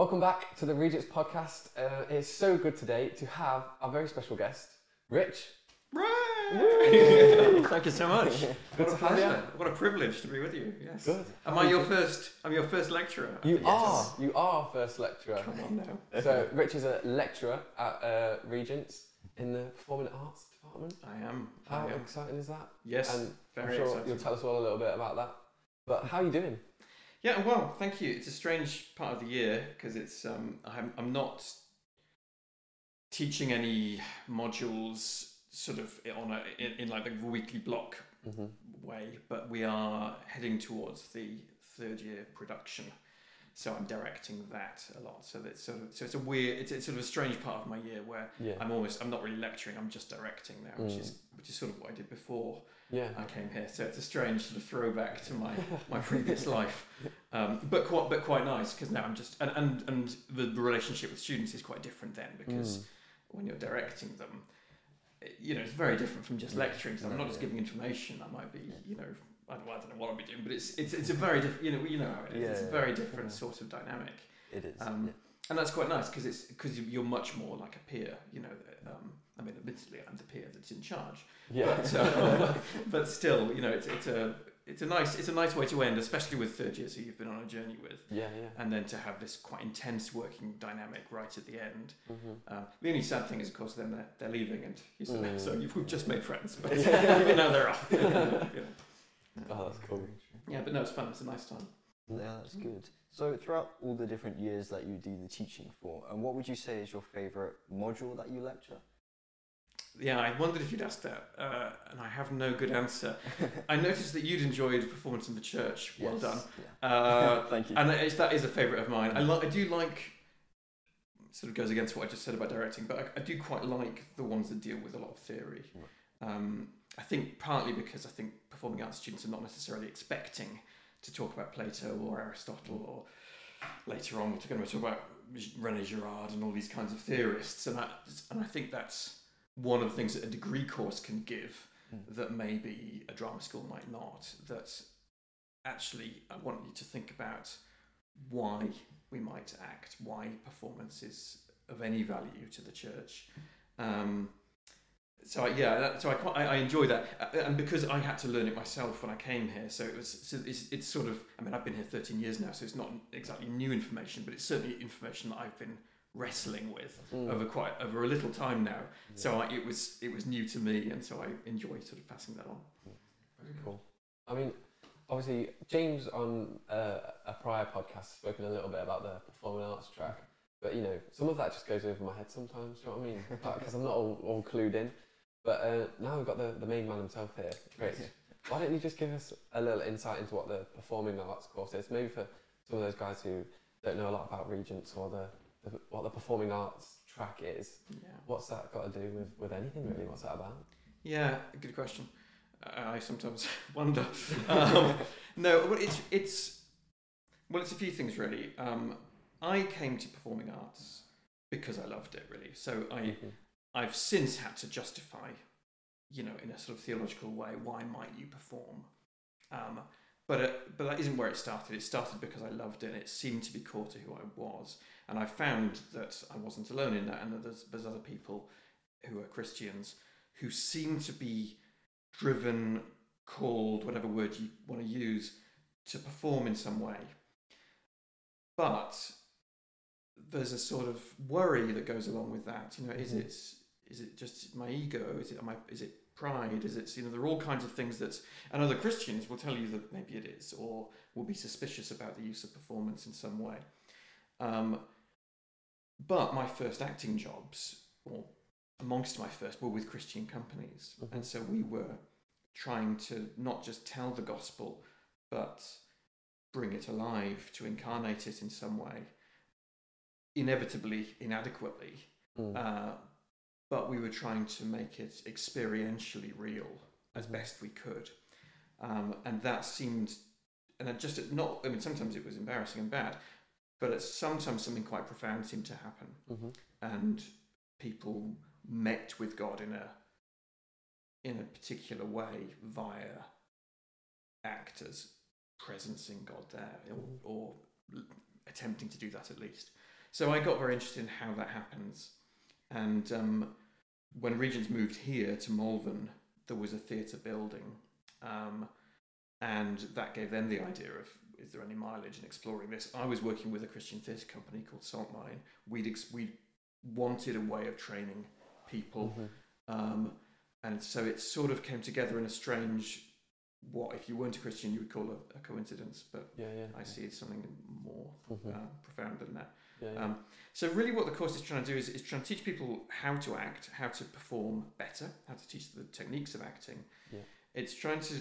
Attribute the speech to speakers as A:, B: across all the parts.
A: Welcome back to the Regents podcast. Uh, it's so good today to have our very special guest, Rich.
B: Right. Thank you so much.
A: Good
B: What a
A: to
B: pleasure. What a privilege to be with you. Yes.
A: Good.
B: Am I your first? I'm your first lecturer.
A: You
B: Yes.
A: are, you are our first lecturer.
B: Come on now.
A: So Rich is a lecturer at uh, Regents in the Performing Arts department.
B: I am.
A: How
B: I am.
A: exciting is that?
B: Yes.
A: and
B: very
A: I'm sure
B: exciting.
A: you'll tell us all a little bit about that. But how are you doing?
B: Yeah, well, thank you. It's a strange part of the year because it's um, I'm I'm not teaching any modules sort of on a in, in like the weekly block
A: Mm-hmm.
B: way, but we are heading towards the third year production. So I'm directing that a lot. So that's sort of so it's a weird it's, it's sort of a strange part of my year where
A: Yeah.
B: I'm almost I'm not really lecturing, I'm just directing now, which
A: Mm.
B: is which is sort of what I did before
A: Yeah.
B: I came here. So it's a strange sort of throwback to my my previous life, um, but quite but quite nice because now I'm just and, and and the relationship with students is quite different then because
A: Mm.
B: when you're directing them, you know it's very different from just lecturing. So I'm not just giving information. I might be you know I don't, I don't know what I'll be doing, but it's it's it's a very different you know you know how it is. it's a very
C: yeah.
B: different sort of dynamic.
C: It is.
B: Um,
C: yeah.
B: and that's quite nice because it's because you're much more like a peer. You know, um, I mean, admittedly, I'm the peer that's in charge,
A: Yeah.
B: but uh, but still, you know, it's it's a it's a nice it's a nice way to end, especially with third years who you've been on a journey with,
A: yeah, yeah.
B: and then to have this quite intense working dynamic right at the end.
A: Mm-hmm.
B: Um, the only sad thing is, of course, then they're, they're leaving, and you said,
A: Mm.
B: so you've we've just made friends, but
A: Yeah.
B: you know they're off. You know.
A: Oh, that's cool.
B: Yeah, but no, it's fun. It's a nice time.
C: Yeah, that's good. So throughout all the different years that you do the teaching for, and what would you say is your favourite module that you lecture?
B: Yeah, I wondered if you'd ask that, uh, and I have no good answer. I noticed that you'd enjoyed performance in the church. Well
C: Yes,
B: done.
C: Yeah.
B: Uh,
C: Thank you.
B: and that is, that is a favourite of mine. I, li- I do like, sort of goes against what I just said about directing, but I, I do quite like the ones that deal with a lot of theory. Um, I think partly because I think performing arts students are not necessarily expecting to talk about Plato or Aristotle or later on we're going to talk about René Girard and all these kinds of theorists, and I, and I think that's one of the things that a degree course can give
C: Mm.
B: that maybe a drama school might not. That actually, I want you to think about why we might act, why performance is of any value to the church. Um, so I, yeah, that, so I, quite, I I enjoy that, Uh, and because I had to learn it myself when I came here, so it was so it's, it's sort of I mean I've been here 13 years now, so it's not exactly new information, but it's certainly information that I've been wrestling with
A: Mm.
B: over quite over a little time now. So I, it was it was new to me, and so I enjoy sort of passing that on.
A: Very Cool. I mean, obviously, James on uh, a prior podcast spoken a little bit about the performing arts track, but you know, some of that just goes over my head sometimes. Do you know what I mean? Because I'm not all, all clued in. But uh, now we've got the, the main man himself here, Rich. Why don't you just give us a little insight into what the performing arts course is? Maybe for some of those guys who don't know a lot about Regents or the, the what the performing arts track is.
B: Yeah.
A: What's that got to do with, with anything really? What's that about?
B: Yeah, good question. Uh, I sometimes wonder. Um, no, well, it's it's well, it's a few things really. Um, I came to performing arts because I loved it really. So I
A: Mhm.
B: I've since had to justify, you know, in a sort of theological way, why might you perform? Um, but uh, but that isn't where it started. It started because I loved it. and It seemed to be core to who I was, and I found that I wasn't alone in that, and that there's there's other people who are Christians who seem to be driven, called, whatever word you want to use, to perform in some way. But there's a sort of worry that goes along with that. You know, is
A: Mhm.
B: it is it just my ego? Is it I, is it pride? Is it you know there are all kinds of things that and other Christians will tell you that maybe it is, or will be suspicious about the use of performance in some way. Um, but my first acting jobs, or amongst my first, were with Christian companies,
A: Mhm.
B: and so we were trying to not just tell the gospel, but bring it alive, to incarnate it in some way. Inevitably, inadequately,
A: Mm.
B: uh, but we were trying to make it experientially real as
A: Mhm.
B: best we could, um, and that seemed, and it just not. I mean, sometimes it was embarrassing and bad, but it's sometimes something quite profound seemed to happen,
A: Mhm.
B: and people met with God in a in a particular way via actors presencing God there, or, or attempting to do that at least. So I got very interested in how that happens. And um, when Regents moved here to Malvern, there was a theatre building. Um, and that gave them the idea of is there any mileage in exploring this? I was working with a Christian theatre company called Saltmine. We'd, ex- we wanted a way of training people.
A: Mhm.
B: Um, and so it sort of came together in a strange, what if you weren't a Christian, you would call a, a coincidence, but
A: Yeah, yeah.
B: I see it's something more
A: Mhm.
B: uh, profound than that.
A: yeah, yeah.
B: Um, so really, what the course is trying to do is, is trying to teach people how to act, how to perform better, how to teach the techniques of acting.
A: Yeah.
B: It's trying to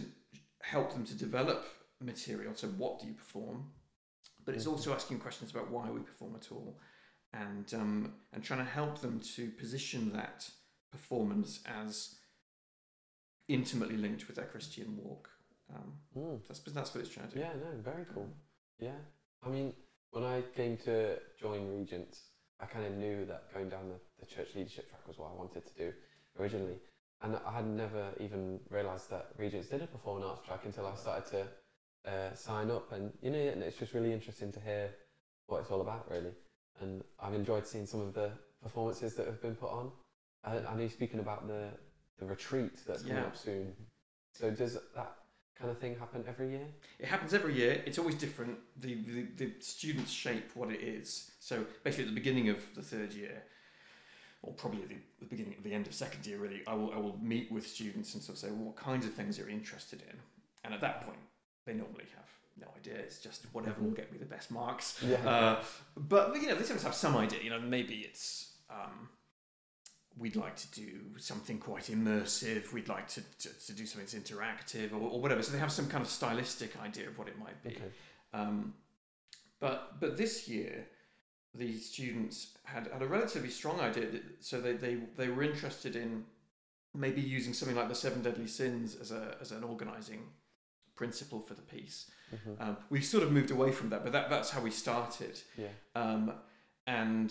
B: help them to develop material. So what do you perform? But it's also asking questions about why we perform at all, and um, and trying to help them to position that performance as intimately linked with their Christian walk. Um,
A: Mm.
B: that's that's what it's trying to do.
A: Yeah, no, very cool. Yeah, I mean, when I came to join Regents, I kind of knew that going down the, the church leadership track was what I wanted to do originally, and I had never even realised that Regents did a performing arts track until I started to uh, sign up, and you know, and it's just really interesting to hear what it's all about, really. And I've enjoyed seeing some of the performances that have been put on. I, I know you're speaking about the the retreat that's coming
B: Yeah.
A: up soon. So does that kind of thing happen every year?
B: It happens every year. It's always different. The, the, the students shape what it is. So basically, at the beginning of the third year, or probably at the, the beginning at the end of second year, really, I will I will meet with students and sort of say well, what kinds of things are you're interested in, and at that point, they normally have no idea. It's just whatever will get me the best marks.
A: Yeah.
B: Uh, but you know, they sometimes have some idea. You know, maybe it's um, we'd like to do something quite immersive. We'd like to, to, to do something that's interactive or, or whatever. So they have some kind of stylistic idea of what it might be.
A: Okay.
B: Um, but but this year, the students had, had a relatively strong idea. that- So they, they, they were interested in maybe using something like the seven deadly sins as a as an organising principle for the piece.
A: Mhm.
B: Um, we've sort of moved away from that, but that, that's how we started.
A: Yeah.
B: Um, and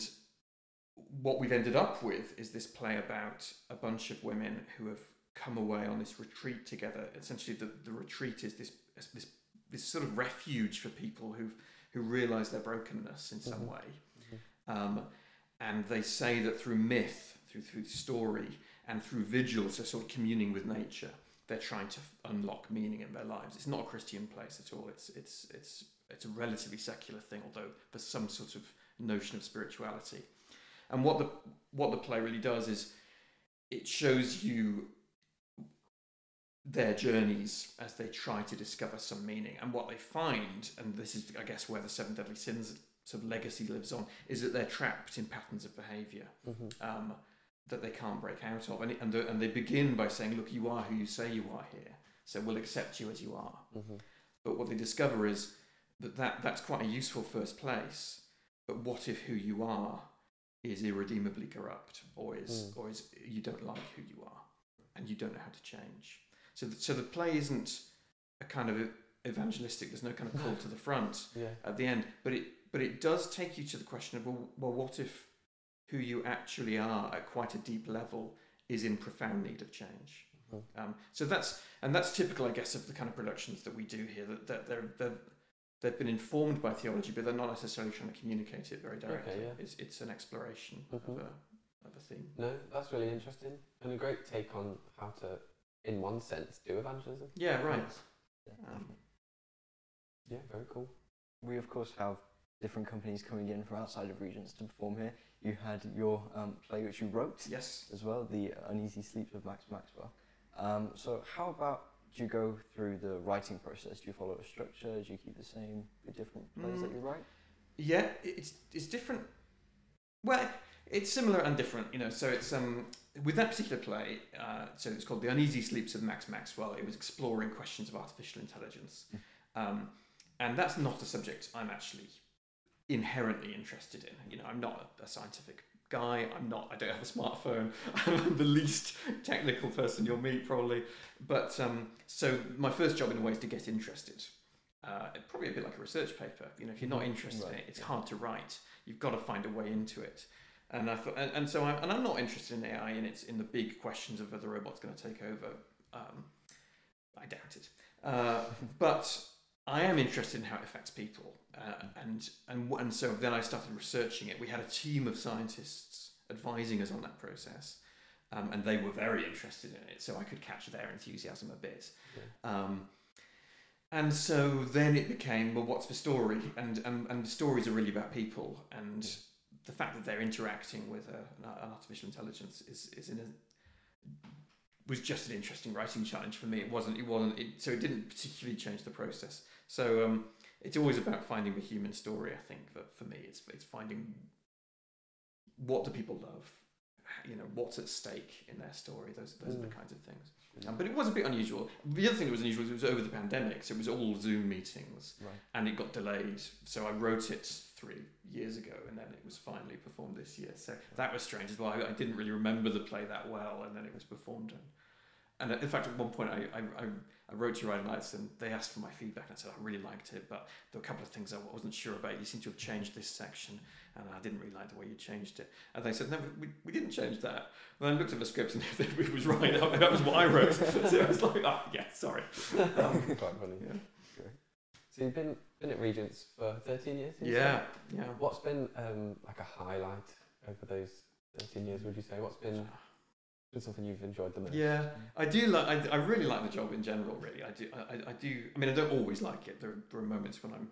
B: what we've ended up with is this play about a bunch of women who have come away on this retreat together. Essentially, the, the retreat is this this this sort of refuge for people who've who realise their brokenness in some
A: Mhm.
B: way.
A: Mhm.
B: Um, and they say that through myth, through through story, and through vigils, so sort of communing with nature, they're trying to unlock meaning in their lives. It's not a Christian place at all. It's it's it's it's a relatively secular thing, although there's some sort of notion of spirituality. And what the what the play really does is it shows you their journeys as they try to discover some meaning. And what they find, and this is I guess where the seven deadly sins sort of legacy lives on, is that they're trapped in patterns of behaviour
A: Mhm.
B: um, that they can't break out of. And, and, the, and they begin by saying, Look, you are who you say you are here, so we'll accept you as you are.
A: Mhm.
B: But what they discover is that, that that's quite a useful first place. But what if who you are is irredeemably corrupt, or is,
A: Mm.
B: or is you don't like who you are, and you don't know how to change? So, the, so the play isn't a kind of evangelistic. There's no kind of call to the front
A: Yeah.
B: at the end, but it but it does take you to the question of well, well, what if who you actually are at quite a deep level is in profound need of change?
A: Mhm.
B: Um, so that's and that's typical, I guess, of the kind of productions that we do here. That, that they're, they're they've been informed by theology, but they're not necessarily trying to communicate it very directly.
A: yeah.
B: It's it's an exploration
A: Mhm.
B: of a of a theme.
A: No, that's really interesting and a great take on how to, in one sense, do evangelism.
B: Yeah, right. Um,
A: Yeah, very cool.
C: We of course have different companies coming in from outside of Regents to perform here. You had your um, play which you wrote
B: yes.
C: as well, The Uneasy Sleeps of Max Maxwell. Um, so how about do you go through the writing process? Do you follow a structure? Do you keep the same with different plays that
B: Mm.
C: you write?
B: Yeah, it's it's different. Well, it's similar and different, you know. So it's um with that particular play, uh, so it's called The Uneasy Sleeps of Max Maxwell. It was exploring questions of artificial intelligence, um, and that's not a subject I'm actually inherently interested in. You know, I'm not a, a scientific guy. I'm not. I don't have a smartphone. I'm the least technical person you'll meet probably. But um, so my first job in a way is to get interested. Uh, probably a bit like a research paper. You know, if you're not interested in it, it's hard to write. You've got to find a way into it. And I thought, and, and so I'm, and I'm not interested in AI and it's in the big questions of whether the robot's going to take over. Um, I doubt it. Uh, but I am interested in how it affects people, uh, and and and so then I started researching it. We had a team of scientists advising us on that process, um, and they were very interested in it, so I could catch their enthusiasm a bit. Um, and so then it became well, what's the story? And and and the stories are really about people, and the fact that they're interacting with a, an artificial intelligence is is in a was just an interesting writing challenge for me. It wasn't. It wasn't. It, so it didn't particularly change the process. So um, it's always about finding the human story. I think that for me, it's it's finding what do people love. You know what's at stake in their story. Those those are the
A: Mm.
B: kinds of things. Um, but it was a bit unusual. The other thing that was unusual was it was over the pandemic, so it was all Zoom meetings,
C: Right.
B: and it got delayed. So I wrote it three years ago, and then it was finally performed this year. So that was strange as well. I, I didn't really remember the play that well, and then it was performed. And, and in fact, at one point, I, I, I, I wrote to Riding Lights, and they asked for my feedback, and I said I really liked it, but there were a couple of things I wasn't sure about. You seem to have changed this section, and I didn't really like the way you changed it. And they said, no, we, we didn't change that. And I looked at the script, and it was right. That was what I wrote. So I was like, oh, yeah, sorry. Um,
A: Quite funny.
B: yeah.
A: So you've been been at Regents for 13 years. you?
B: Yeah, yeah.
A: What's been um, like a highlight over those 13 years? Would you say? What's been been something you've enjoyed the most?
B: Yeah, I do like. I, I really like the job in general. Really, I do. I, I- do. I mean, I don't always like it. There, are- there are moments when I'm,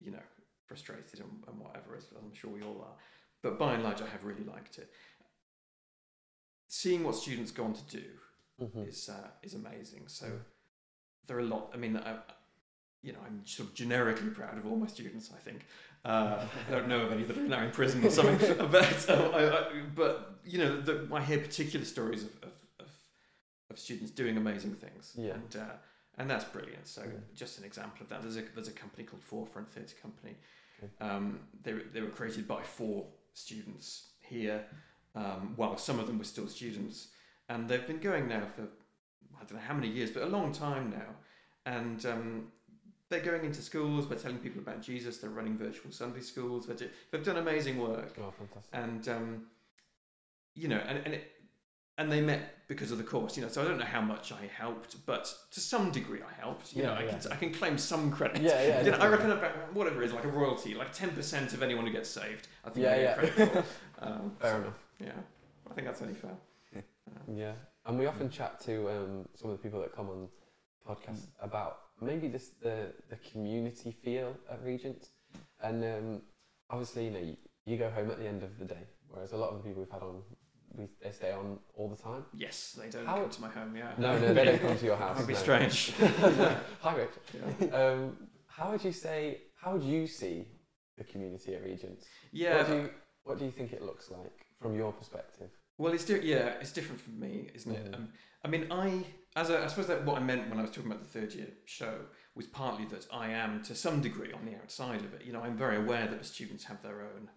B: you know, frustrated and, and whatever. As I'm sure we all are. But by and large, I have really liked it. Seeing what students go on to do
A: Mhm.
B: is uh, is amazing. So
A: Mm.
B: there are a lot. I mean, I, you know, I'm sort of generically proud of all my students. I think uh, I don't know of any that are now in prison or something, but uh, I, I, but you know, the, I hear particular stories of, of, of, of students doing amazing things,
A: Yeah.
B: and uh, and that's brilliant. So
A: Yeah.
B: just an example of that. There's a there's a company called Forefront Theatre Company.
A: Okay.
B: Um, they were- they were created by four students here, um, while some of them were still students, and they've been going now for I don't know how many years, but a long time now, and um, they're going into schools. They're telling people about Jesus. They're running virtual Sunday schools. They're do, they've done amazing work,
A: Oh, fantastic.
B: and um, you know, and and it, and they met because of the course. You know, so I don't know how much I helped, but to some degree I helped. You know, I
A: yeah.
B: can I can claim some credit.
A: Yeah, yeah.
B: You know, I reckon about whatever it is like a royalty, like ten percent of anyone who gets saved. I think
A: Yeah,
B: I
A: yeah.
B: um,
A: Fair
B: so,
A: enough.
B: Yeah, I think that's only fair. Um,
A: Yeah, and we often chat to um, some of the people that come on podcasts about maybe just the the community feel at Regent, and um, obviously you know you, you go home at the end of the day, whereas a lot of the people we've had on we they stay on all the time.
B: yes, they don't
A: How-
B: come to my home. Yeah.
A: No, no, they don't come to your house.
B: That'd be
A: no.
B: strange.
A: Hi, Rich.
B: Yeah.
A: Um, how would you say? How would you see the community at Regent?
B: Yeah.
A: What do you What do you think it looks like from your perspective?
B: Well, it's di- yeah, it's different for me, isn't it?
A: Mhm.
B: Um, I mean, I as a, I suppose that what I meant when I was talking about the third year show was partly that I am to some degree on the outside of it. You know, I'm very aware that the students have their own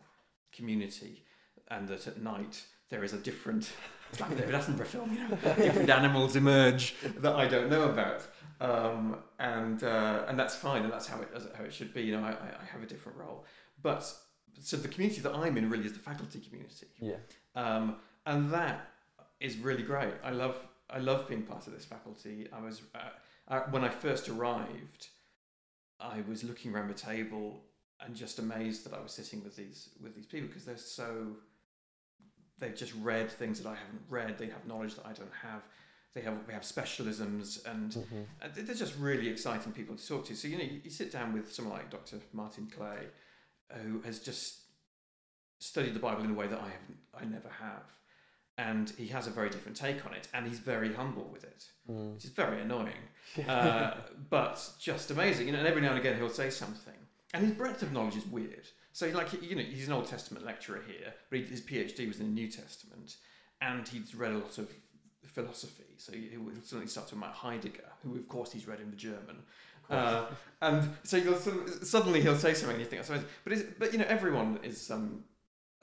B: community, and that at night there is a different. It's like a David Attenborough film, you know, different animals emerge that I don't know about, um, and uh, and that's fine, and that's how it how it should be. You know, I, I I have a different role, but so the community that I'm in really is the faculty community
A: Yeah.
B: um, and that is really great. I love I love being part of this faculty. I was uh, uh, when I first arrived, I was looking around the table and just amazed that I was sitting with these with these people because they're so they've just read things that I haven't read. They have knowledge that I don't have. They have they have specialisms and
A: Mhm.
B: and they're just really exciting people to talk to. So you know, you, you sit down with someone like Dr. Martin Clay, who has just studied the Bible in a way that I haven't, I never have, and he has a very different take on it, and he's very humble with it,
A: Mm.
B: which is very annoying, uh, but just amazing. You know, and every now and again he'll say something, and his breadth of knowledge is weird. So like you know, he's an Old Testament lecturer here, but he, his PhD was in the New Testament, and he's read a lot of philosophy. So he- he'll suddenly start talking about Heidegger, who of course he's read in the German. Uh, and so you'll sort of, suddenly he'll say something and you think, I suppose, but but you know, everyone is. Um,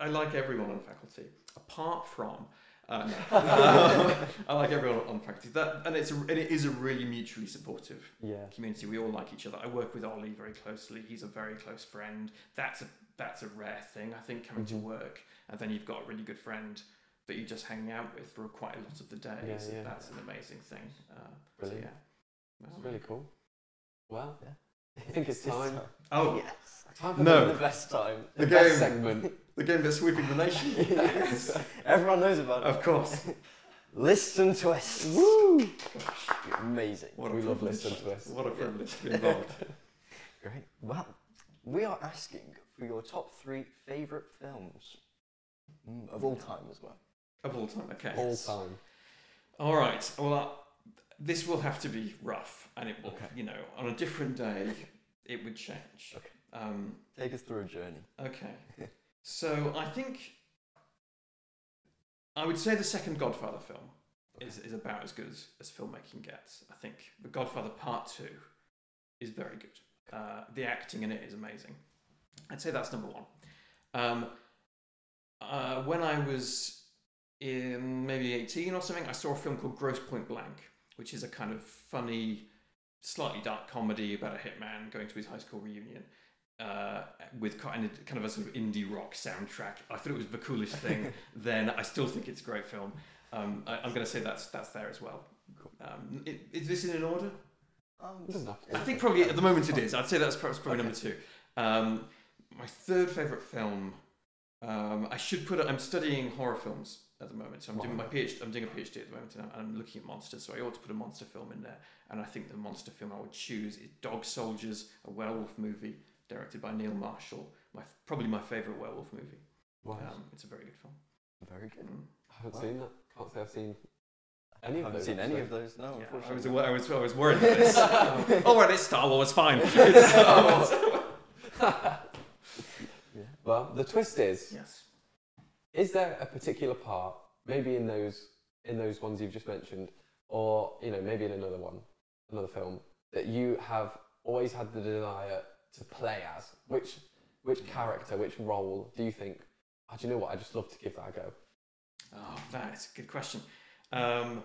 B: I like everyone on faculty, apart from. Uh, no. Um, I like everyone on faculty. That and it's a, and it is a really mutually supportive
A: Yeah.
B: community. We all like each other. I work with Ollie very closely. He's a very close friend. That's a that's a rare thing, I think, coming
A: Mhm.
B: to work. And then you've got a really good friend that you're just hang out with for quite a lot of the day.
A: Yeah,
B: So
A: yeah.
B: That's an amazing thing. Uh, so
A: Brilliant.
B: yeah.
A: It's
B: Well,
A: really cool. Well,
C: Yeah.
A: I think it's time.
B: Oh,
C: Yes.
A: Time for
B: No.
C: The best time.
A: the,
B: The
A: best
B: game.
A: segment.
B: The game that's sweeping the nation.
A: Yes.
C: Everyone knows about it.
B: of course.
C: Listen to us. Woo! Amazing.
B: What a
A: we love listening to us.
B: What a privilege to be involved.
C: Great. Well, we are asking for your top three favourite films mm, of all time as well.
B: of all time, okay.
A: All time.
B: All right. Well, uh, this will have to be rough, and it will,
C: Okay.
B: you know, on a different day, it would change.
C: Okay.
B: Um,
C: Take us through a journey.
B: okay. So I think I would say the second Godfather film is, is about as good as, as filmmaking gets. I think The Godfather Part Two is very good. Uh, the acting in it is amazing. I'd say that's number one. Um, uh, when I was in maybe 18 or something, I saw a film called Grosse Pointe Blank, which is a kind of funny, slightly dark comedy about a hitman going to his high school reunion. Uh, with kind of, kind of a sort of indie rock soundtrack. I thought it was the coolest thing then. I still think it's a great film. Um, I, I'm going to say that's that's there as well. Um, i- is this in an order?
C: Um,
A: It doesn't have to
B: I think probably at the moment it is. I'd say that's perhaps probably number two. Um, my third favourite film. Um, I should put. it- I'm studying horror films at the moment, so I'm doing my PhD. I'm doing a PhD at the moment, and I'm, and I'm looking at monsters. So I ought to put a monster film in there. And I think the monster film I would choose is Dog Soldiers, a werewolf movie directed by Neil Marshall. My probably my favourite werewolf movie.
A: Wow.
B: Um, it's a very good film.
C: very good.
B: Mm.
A: I haven't
C: Wow.
A: seen that. Can't say I've seen any of
C: haven't
A: those.
C: seen any
A: actually.
C: of those. No,
B: Yeah, I was, aware, I was I was worried about this. oh right, it's Star Wars. Fine. It's Star Wars.
C: Yeah.
A: Well, the twist is:
B: yes.
A: is there a particular part, maybe in those in those ones you've just mentioned, or you know maybe in another one, another film that you have always had the desire to play as? Which which character, which role do you think? Oh, do you know what? I just love to give that a go.
B: Oh, that's a good question. Um,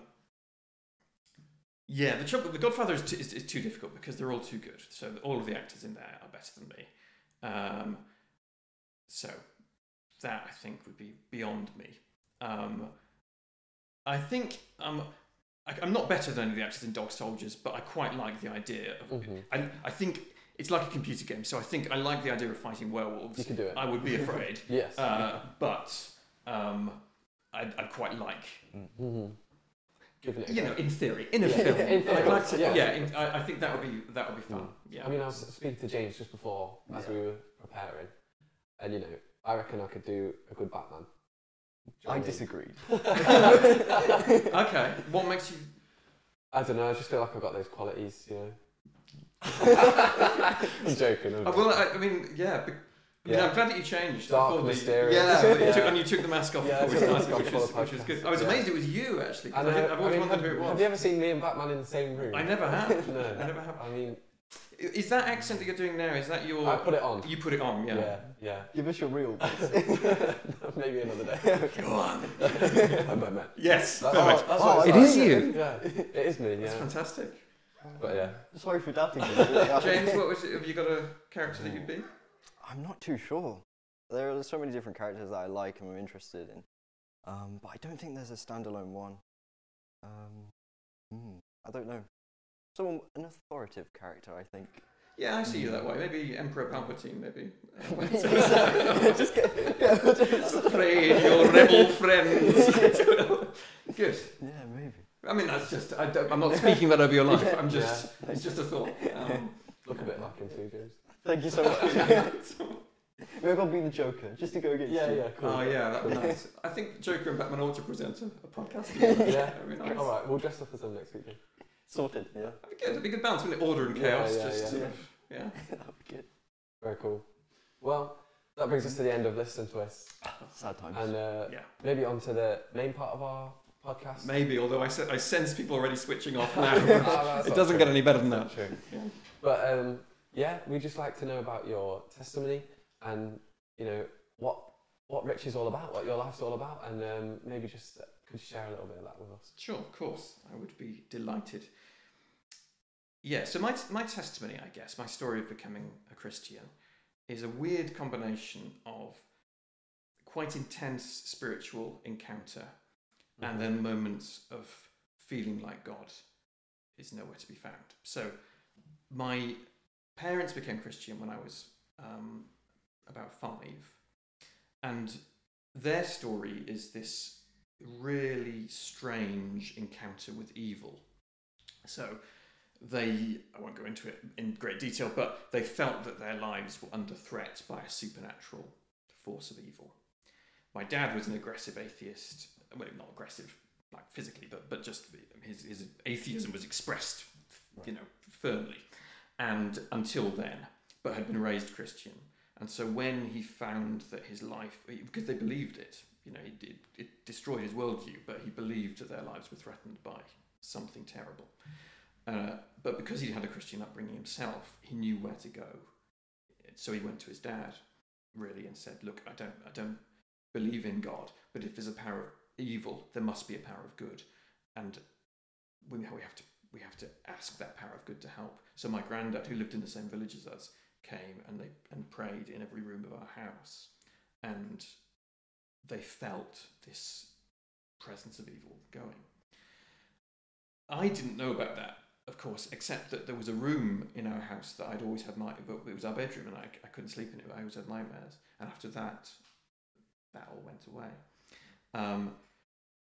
B: yeah, the trouble, The Godfather is, t- is, is too difficult because they're all too good. So all of the actors in there are better than me. Um, so that I think would be beyond me. Um, I think um, I, I'm not better than any of the actors in Dog Soldiers, but I quite like the idea of.
A: Mhm.
B: I, I think it's like a computer game, so I think I like the idea of fighting werewolves.
A: You can do it.
B: I would be afraid,
A: yes.
B: uh, but um, I'd, I'd quite like
A: Mhm. A
B: you know, in theory, in a
A: Yeah,
B: film.
A: in
B: I'd like to,
A: yeah.
B: yeah, in, I, I think that would be that would be fun. Yeah.
A: I mean, I was speaking to James just before as
C: Yeah.
A: we were preparing, and you know, I reckon I could do a good Batman. Do you know
C: I disagreed.
B: okay. What makes you?
A: I don't know. I just feel like I've got those qualities, you know. I'm joking. I'm
B: Oh, well, I, I mean, yeah. Be, I mean,
A: Yeah.
B: I'm glad that you changed.
A: Dark,
B: before the-
A: mysterious.
B: Yeah, but you took, and you took the mask off
A: Yeah, I
B: before
A: took
B: we started, which
A: off
B: was, which was good. I was
A: Yeah.
B: amazed it was you actually. 'cause
A: I
B: I
A: know,
B: did, I've
A: I
B: always
A: mean,
B: wondered
A: have,
B: who it was.
A: have you ever seen me and Batman in the same room?
B: I never have.
A: no.
B: I never have.
A: I mean,
B: Is that accent that you're doing now? Is that your?
A: I put it on.
B: You put it on, yeah.
A: Yeah, yeah.
C: Give us your real voice.
A: Maybe another day.
B: Go on.
A: I'm Batman.
B: Yes.
A: That's,
B: perfect.
A: that's
C: Oh,
A: it's
B: you.
A: Yeah, it is me.
B: That's
A: Yeah,
B: fantastic.
A: But yeah.
C: Sorry for doubting you.
B: James, what was it? Have you got a character that you'd be?
C: I'm not too sure. There are so many different characters that I like and I'm interested in, um, but I don't think there's a standalone one. Um, hmm, I don't know. Someone, an authoritative character, I think.
B: Yeah, I see you that way. Maybe Emperor Palpatine, maybe.
C: Just get- yeah, just-
B: Afraid your rebel friends. Good.
C: yeah, maybe.
B: I mean, that's just. I don't, I'm not speaking that over your life. I'm just.
A: Yeah.
B: It's just a thought. Um,
A: Look a bit like him too, James.
C: Thank you so much. Maybe I'll be the Joker, just to go against
A: Yeah,
C: you.
A: yeah, cool.
B: oh yeah, that'd be nice. I think Joker and Batman ought to present a, a podcast. together.
A: Yeah.
B: That'd be nice.
A: All right, we'll dress up as them next week. then.
C: Sorted, yeah.
B: That'd be good. That'd be a good balance, wouldn't it? Order and chaos.
A: yeah,
B: just
A: yeah.
B: sort of, yeah.
C: that would be good.
A: Very cool. Well, that brings us to the end of Listen to Us,
C: Sad times.
A: and uh,
B: Yeah.
A: maybe on to the main part of our podcast.
B: Maybe, although I, se- I sense people already switching off
A: Ah,
B: now.
A: that's
B: it doesn't
A: true.
B: get any better than that.
A: True.
B: Yeah.
A: But um, yeah, we'd just like to know about your testimony and you know what what Rich is all about, what your life's all about, and um, maybe just uh, could you share a little bit of that with us?
B: Sure, of course. I would be delighted. Yeah, so my, my testimony, I guess, my story of becoming a Christian is a weird combination of quite intense spiritual encounter and then moments of feeling like God is nowhere to be found. So my parents became Christian when I was um, about five, and their story is this really strange encounter with evil. So they, I won't go into it in great detail, but they felt that their lives were under threat by a supernatural force of evil. My dad was an aggressive atheist, well, not aggressive like physically, but but just his, his atheism was expressed, you know, firmly, and until then, but had been raised Christian. And so when he found that his life, because they believed it, you know, it, it, it destroyed his worldview, but he believed that their lives were threatened by something terrible. Uh, but because he had a Christian upbringing himself, he knew where to go. So he went to his dad, really, and said, "Look, I don't, I don't believe in God, but if there's a power of evil, there must be a power of good, and we, have to, we have to ask that power of good to help." So my granddad, who lived in the same village as us, came and they and prayed in every room of our house, and they felt this presence of evil going. I didn't know about that, of course, except that there was a room in our house that I'd always had night. It was our bedroom, and I, I couldn't sleep in it. I always had nightmares, and after that, that all went away. Um,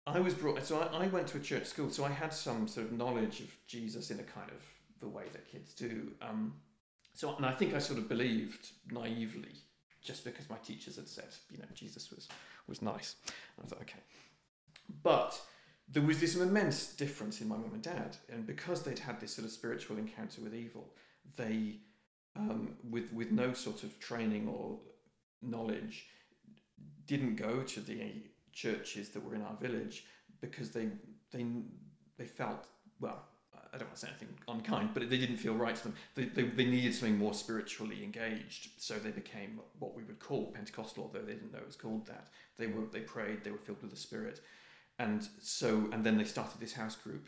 B: I was brought, so I, I went to a church school, so I had some sort of knowledge of Jesus in a kind of the way that kids do. Um, so, and I think I sort of believed naively, just because my teachers had said, you know, Jesus was was nice. I thought, okay, but there was this immense difference in my mum and dad, and because they'd had this sort of spiritual encounter with evil, they, um, with with no sort of training or knowledge, didn't go to the churches that were in our village because they they they felt well. I don't want to say anything unkind, but they didn't feel right to them. They, they, they needed something more spiritually engaged, so they became what we would call Pentecostal, although they didn't know it was called that. They were they prayed, they were filled with the Spirit, and so and then they started this house group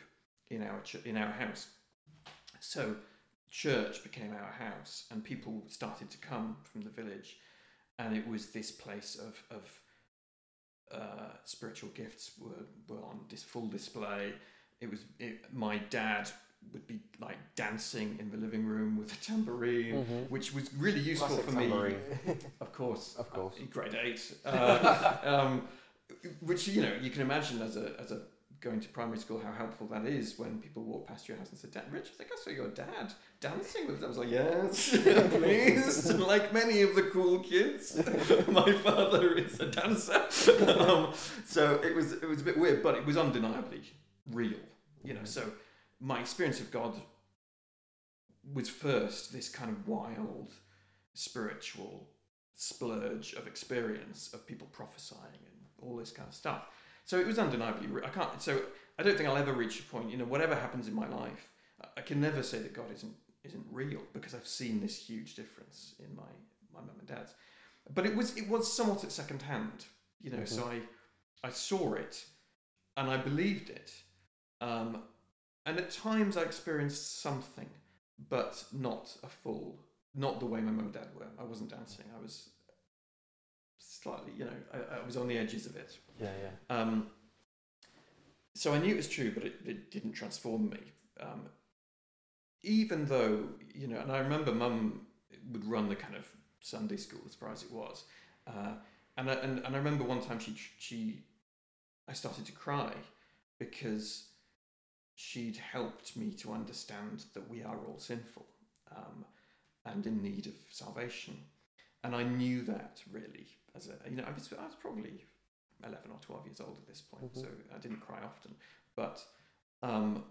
B: in our ch- in our house. So church became our house, and people started to come from the village, and it was this place of of uh, spiritual gifts were were on this full display. It was it, my dad would be like dancing in the living room with a tambourine,
A: Mhm.
B: which was really useful
A: Classic
B: for
A: tambourine.
B: me. Of course,
A: Of course.
B: uh, grade eight. Uh, um, which you know you can imagine as a as a going to primary school how helpful that is when people walk past your house and say, "Dad, Rich, I think I saw your dad dancing with." Them. I was like, "Yes, please." like many of the cool kids, my father is a dancer. um, so it was it was a bit weird, but it was undeniably real. You know, so my experience of God was first this kind of wild spiritual splurge of experience of people prophesying and all this kind of stuff. So it was undeniably. I can't. So I don't think I'll ever reach a point. You know, whatever happens in my life, I- I can never say that God isn't isn't real because I've seen this huge difference in my my mum and dad's. But it was it was somewhat at second hand. You know, so I I saw it and I believed it. Um, and at times I experienced something, but not a full, not the way my mum and dad were. I wasn't dancing. I was slightly, you know, I, I was on the edges of it.
A: Yeah, yeah.
B: Um, so I knew it was true, but it, it didn't transform me. Um, even though, you know, and I remember mum would run the kind of Sunday school as far as it was. Uh, and, I, and, and I remember one time she, she, I started to cry because she'd helped me to understand that we are all sinful um, and in need of salvation. And I knew that really as a, you know, I was, I was probably 11 or 12 years old at this point,
A: Mhm.
B: so I didn't cry often. But um,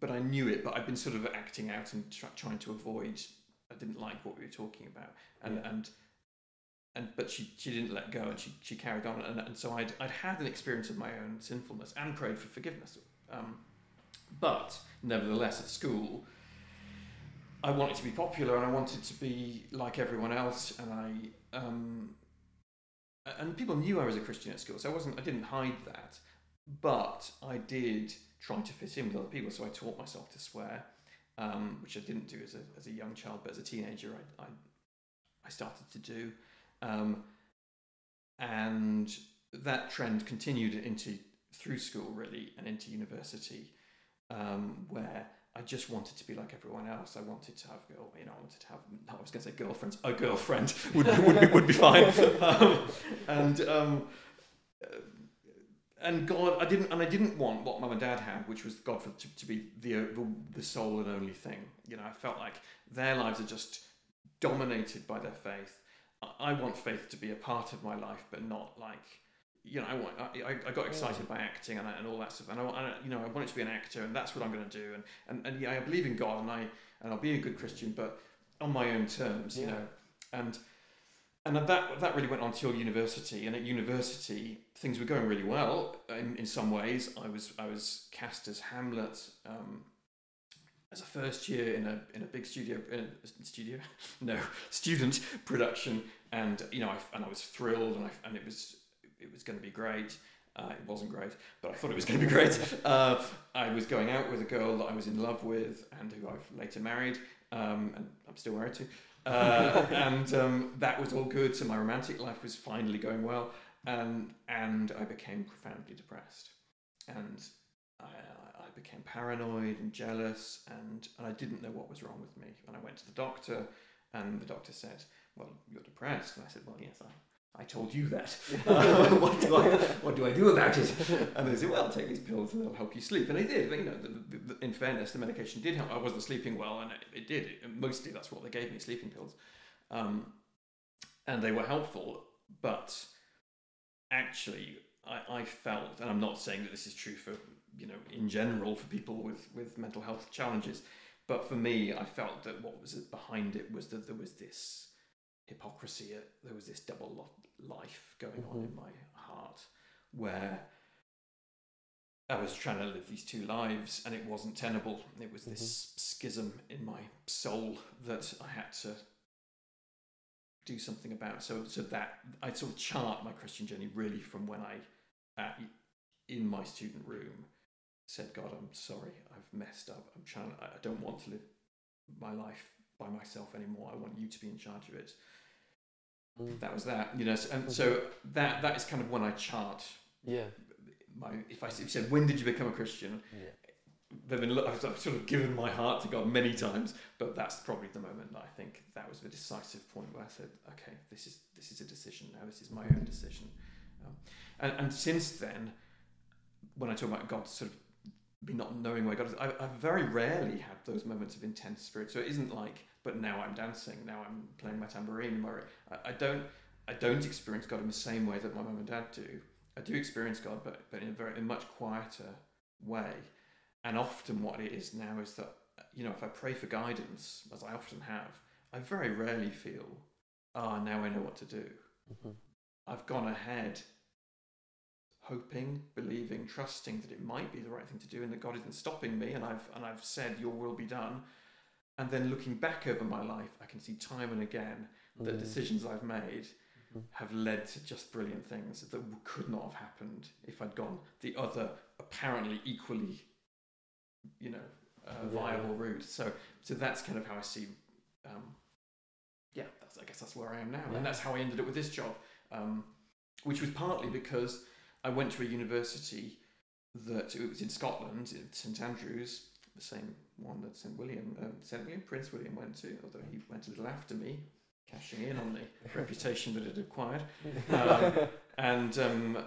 B: but I knew it, but I'd been sort of acting out and try, trying to avoid. I didn't like what we were talking about, and
A: Yeah.
B: and and but she she didn't let go, and she she carried on, and, and so I'd I'd had an experience of my own sinfulness and prayed for forgiveness. Um, but nevertheless, at school, I wanted to be popular, and I wanted to be like everyone else, and I um, and people knew I was a Christian at school, so I wasn't. I didn't hide that, but I did try to fit in with other people. So I taught myself to swear, um, which I didn't do as a as a young child, but as a teenager, I I, I started to do, um, and that trend continued into through school really and into university, um, where I just wanted to be like everyone else. I wanted to have girl, you know, I wanted to have. I was going to say girlfriends. A girlfriend would would be, would be fine. Um, and um, uh, and God, I didn't, and I didn't want what mum and dad had, which was God for to, to be the, the the sole and only thing. You know, I felt like their lives are just dominated by their faith. I want faith to be a part of my life, but not like you know, I want. I, I got excited by acting and, and all that stuff, and I, I, you know, I wanted to be an actor, and that's what I'm going to do. And, and and yeah, I believe in God, and I and I'll be a good Christian, but on my own terms, you
A: Yeah.
B: know. And and that that really went on till university. And at university, things were going really well in, in some ways. I was I was cast as Hamlet. Um, as a first year in a in a big studio in a studio no student production and you know I, and I was thrilled and I, and it was it was going to be great. Uh, it wasn't great, but I thought it was going to be great. Uh, I was going out with a girl that I was in love with and who I've later married, um, and I'm still married to. Uh, and um, that was all good. So my romantic life was finally going well, and and I became profoundly depressed, and I, I became paranoid and jealous, and, and I didn't know what was wrong with me. And I went to the doctor, and the doctor said, "Well, you're depressed." And I said, "Well, yes, I." I told you that. Uh, what do I what do I do about it? And they said, well, take these pills and they'll help you sleep. And they did. But, you know, the, the, the, in fairness, the medication did help. I wasn't sleeping well, and it, it did. It, mostly, that's what they gave me, sleeping pills, um, and they were helpful. But actually, I, I felt, and I'm not saying that this is true for you know in general for people with with mental health challenges, but for me, I felt that what was behind it was that there was this hypocrisy. uh, There was this double life going on in my heart, where I was trying to live these two lives, and it wasn't tenable. It was this schism in my soul that I had to do something about. So, so that I sort of chart my Christian journey really from when I, uh, in my student room, said, "God, I'm sorry, I've messed up. I'm trying. I don't want to live my life by myself anymore. I want you to be in charge of it." That was that, you know. And so that that is kind of when I chart
A: Yeah.
B: my. If i if you said, "When did you become a Christian?"
C: Yeah.
B: There've been lo- I've I've sort of given my heart to God many times, but that's probably the moment that I think that was the decisive point where I said, "Okay, this is this is a decision now. This is my own decision." Um, and and since then, when I talk about God, sort of me not knowing where God is, I, I very rarely had those moments of intense spirit. So it isn't like, but now I'm dancing, now I'm playing my tambourine. My, I, I don't I don't experience God in the same way that my mum and dad do. I do experience God, but but in a very in a much quieter way. And often, what it is now is that you know, if I pray for guidance, as I often have, I very rarely feel, ah, now I know what to do.
A: Mhm.
B: I've gone ahead, hoping, believing, trusting that it might be the right thing to do, and that God isn't stopping me, and I've and I've said, "Your will be done." And then looking back over my life, I can see time and again the
A: Mm.
B: decisions I've made
A: Mhm.
B: have led to just brilliant things that could not have happened if I'd gone the other apparently equally, you know, uh,
A: Yeah.
B: viable route. So, so that's kind of how I see. Um, yeah, that's, I guess that's where I am now,
A: Yeah.
B: and that's how I ended up with this job, um, which was partly because I went to a university that it was in Scotland, in St Andrews, the same one that St William, um, St William Prince William went to, although he went a little after me, cashing in on the reputation that it acquired. Um, and um,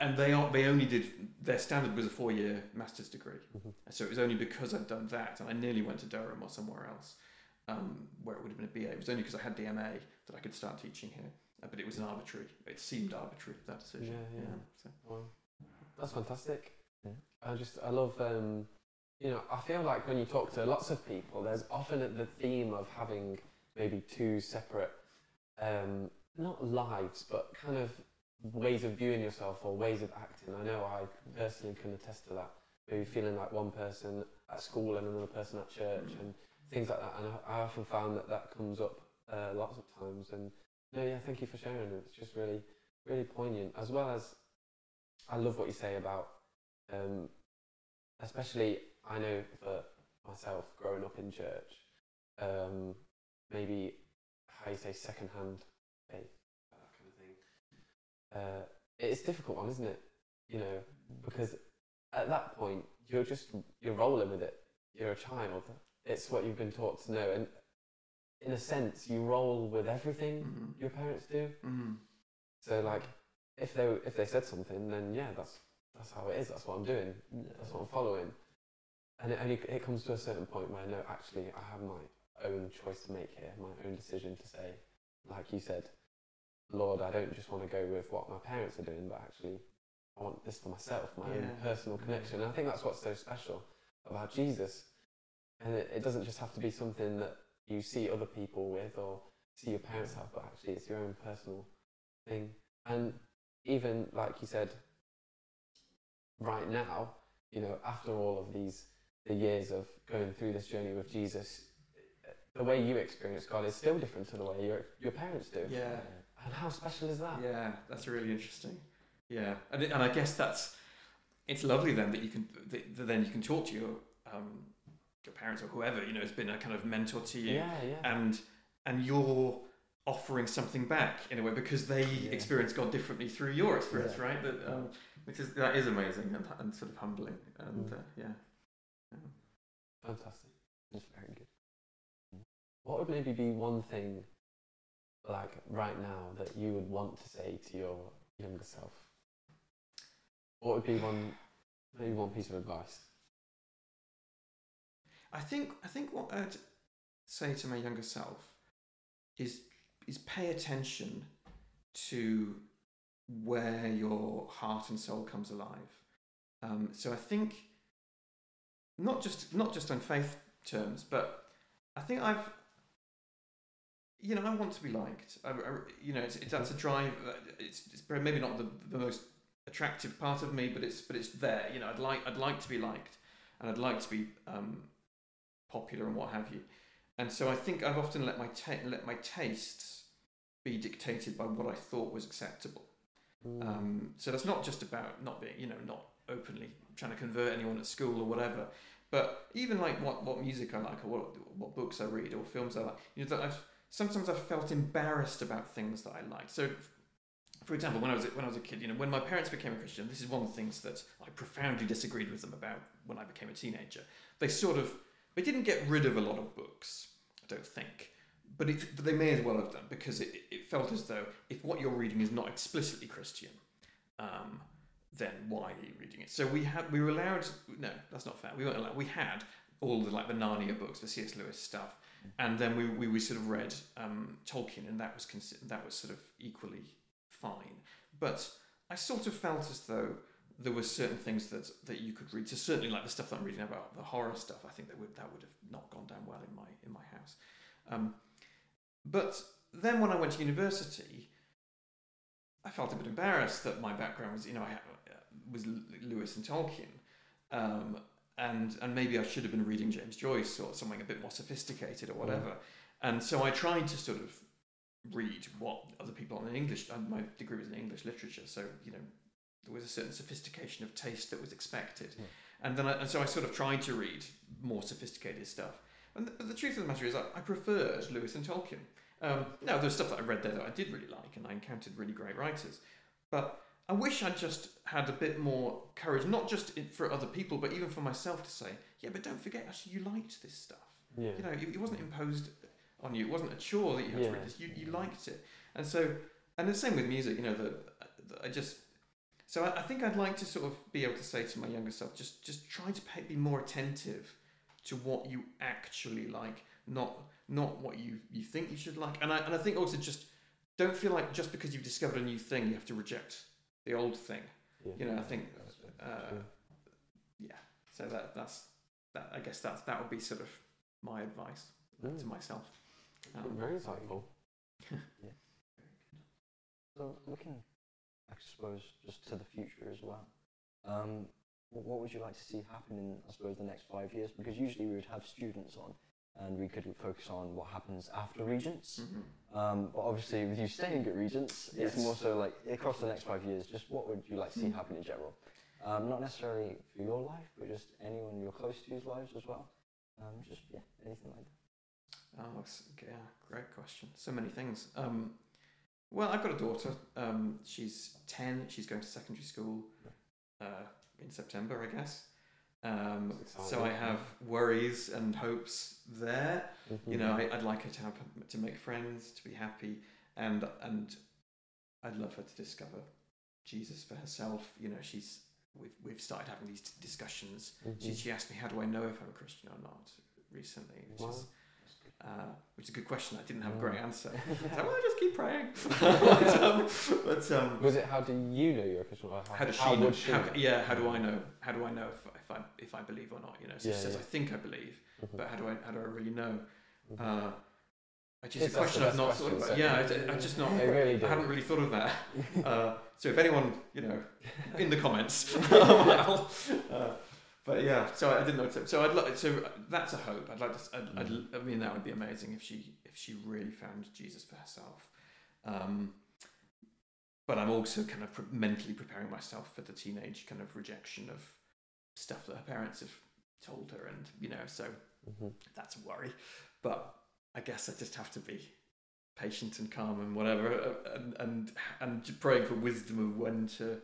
B: and they are, they only did their standard was a four year master's degree,
A: Mhm.
B: so it was only because I'd done that, and I nearly went to Durham or somewhere else, um, where it would have been a BA. It was only because I had the MA that I could start teaching here, but it was an arbitrary. It seemed arbitrary that decision.
A: Yeah, yeah.
B: so.
A: Wow. That's fantastic.
C: Yeah.
A: I just I love um, you know I feel like when you talk to lots of people, there's often the theme of having maybe two separate um, not lives, but kind of ways of viewing yourself or ways of acting. I know I personally can attest to that. Maybe feeling like one person at school and another person at church and things like that. And I, I often found that that comes up uh, lots of times. And no, yeah, thank you for sharing it. It's just really, really poignant. As well as, I love what you say about, um, especially I know for myself growing up in church, um, maybe how you say second-hand faith, that kind of thing. Uh, it's difficult one, isn't it? You know, because at that point you're just you're rolling with it. you're a child, it's what you've been taught to know, and in a sense, you roll with everything
B: Mhm.
A: your parents do.
B: Mhm.
A: So like, if they if they said something, then yeah, that's that's how it is. That's what I'm doing. That's what I'm following. And it only it comes to a certain point where no, actually, I have my own choice to make here, my own decision to say, like you said, Lord, I don't just want to go with what my parents are doing, but actually, I want this for myself, my own personal connection. And I think that's what's so special about Jesus. And it, it doesn't just have to be something that you see other people with or see your parents have, but actually, it's your own personal thing. And even like you said, right now, you know, after all of these the years of going through this journey with Jesus, the way you experience God is still different to the way your your parents do.
B: Yeah.
A: And how special is that?
B: Yeah, that's really interesting. Yeah, and, and I guess that's it's lovely then that you can that, that then you can talk to your um, your parents or whoever you know has been a kind of mentor to you,
A: yeah, yeah.
B: and and you're offering something back in a way because they
C: Yeah.
B: experience God differently through your experience,
C: Yeah.
B: right? That um, which is that is amazing and, and sort of humbling, and
A: Mm.
B: uh, yeah. yeah.
A: Fantastic.
C: It's very good.
A: What would maybe be one thing, like right now, that you would want to say to your younger self? What would be one, maybe one piece of advice?
B: I think I think what I'd say to my younger self is is pay attention to where your heart and soul comes alive. Um, so I think not just not just on faith terms, but I think I've you know I want to be liked. I, I- you know, it's, it's, that's a drive. uh, It's, it's maybe not the, the most attractive part of me, but it's but it's there. You know, I'd like I'd like to be liked, and I'd like to be um, popular and what have you. And so I think I've often let my ta- let my tastes be dictated by what I thought was acceptable.
A: Mm.
B: Um, so that's not just about not being, you know, not openly trying to convert anyone at school or whatever, but even like what, what music I like or what, what books I read or films I like. You know, that I've sometimes I've felt embarrassed about things that I liked. So, for example, when I was when I was a kid, you know, when my parents became a Christian, this is one of the things that I profoundly disagreed with them about when I became a teenager. They sort of they didn't get rid of a lot of books, I don't think. But, it, but they may as well have done because it, it felt as though if what you're reading is not explicitly Christian, um, then why are you reading it? So we had we were allowed. No, that's not fair. We weren't allowed. We had all the like the Narnia books, the C.S. Lewis stuff, and then we, we, we sort of read um, Tolkien, and that was consi- that was sort of equally fine. But I sort of felt as though there were certain things that, that you could read. So certainly like the stuff that I'm reading about the horror stuff, I think that would that would have not gone down well in my in my house. Um, but then when I went to university, I felt a bit embarrassed that my background was, you know, I had, uh, was Lewis and Tolkien, um, and and maybe I should have been reading James Joyce or something a bit more sophisticated or whatever. And so I tried to sort of read what other people in English. And my degree was in English literature, so you know there was a certain sophistication of taste that was expected.
C: Yeah.
B: And then I, and so I sort of tried to read more sophisticated stuff. And the, but the truth of the matter is, I, I preferred Lewis and Tolkien. Um, now, there's stuff that I read there that I did really like, and I encountered really great writers. But I wish I just had a bit more courage, not just in, for other people, but even for myself to say, yeah, but don't forget, actually, you liked this stuff.
A: yeah.
B: You know, it, it wasn't imposed on you. It wasn't a chore that you had
A: Yeah.
B: to read this. You, you liked it. And so, and the same with music, you know, that that I just, so I, I think I'd like to sort of be able to say to my younger self, just, just try to pay, be more attentive to what you actually like, not, not what you, you think you should like. And I, and I think also just don't feel like just because you've discovered a new thing, you have to reject the old thing.
A: yeah.
B: You know, I think, uh, yeah. So that, that's, that, I guess that's, that would be sort of my advice to
A: Mm.
B: myself. Um,
A: Very insightful.
C: So looking, I suppose, just to the future as well. Um, what would you like to see happen in, I suppose, the next five years? Because usually we would have students on, and we could focus on what happens after Regents.
B: Mhm.
C: Um, but obviously, with you staying at Regents,
B: Yes.
C: it's more so like across the next five years. Just what would you like to see
B: Mm.
C: happen in general? Um, not necessarily for your life, but just anyone you're close to's lives as well. Um, just yeah, anything like that.
B: Oh, that's, yeah, great question. So many things. Um, well, I've got a daughter. Um, she's 10. She's going to secondary school uh, in September, I guess. Um, so I have worries and hopes there.
A: Mhm.
B: You know, I, I'd like her to have to make friends, to be happy, and and I'd love her to discover Jesus for herself. You know, she's we've we've started having these discussions. She
A: Mhm.
B: she asked me, "How do I know if I'm a Christian or not?" Recently, which
A: Wow.
B: is uh, which is a good question. I didn't have a great answer. So, well, I just keep praying. but, um, but um,
A: Was it how do you know you're a Christian? Or
B: how does she know?
A: she
B: How,
A: know?
B: yeah, how do I know? How do I know if, if I if I believe or not? You know, so
A: Yeah,
B: she says
A: yeah.
B: I think I believe,
A: Mhm.
B: but how do I how do I really know?
A: Mhm.
B: Uh, I just
A: It's-
B: a question I've not thought about.
A: so-
B: Yeah, I, I just not.
A: Really
B: I hadn't really thought of that. Uh, so if anyone, you know, in the comments, uh, but yeah, so I didn't know. To, so I'd like. So that's a hope. I'd like to. I'd, I'd, I mean, that would be amazing if she if she really found Jesus for herself. Um, but I'm also kind of pre- mentally preparing myself for the teenage kind of rejection of stuff that her parents have told her, and you know, so
A: Mhm.
B: that's a worry. But I guess I just have to be patient and calm and whatever, uh, and and and praying for wisdom of when to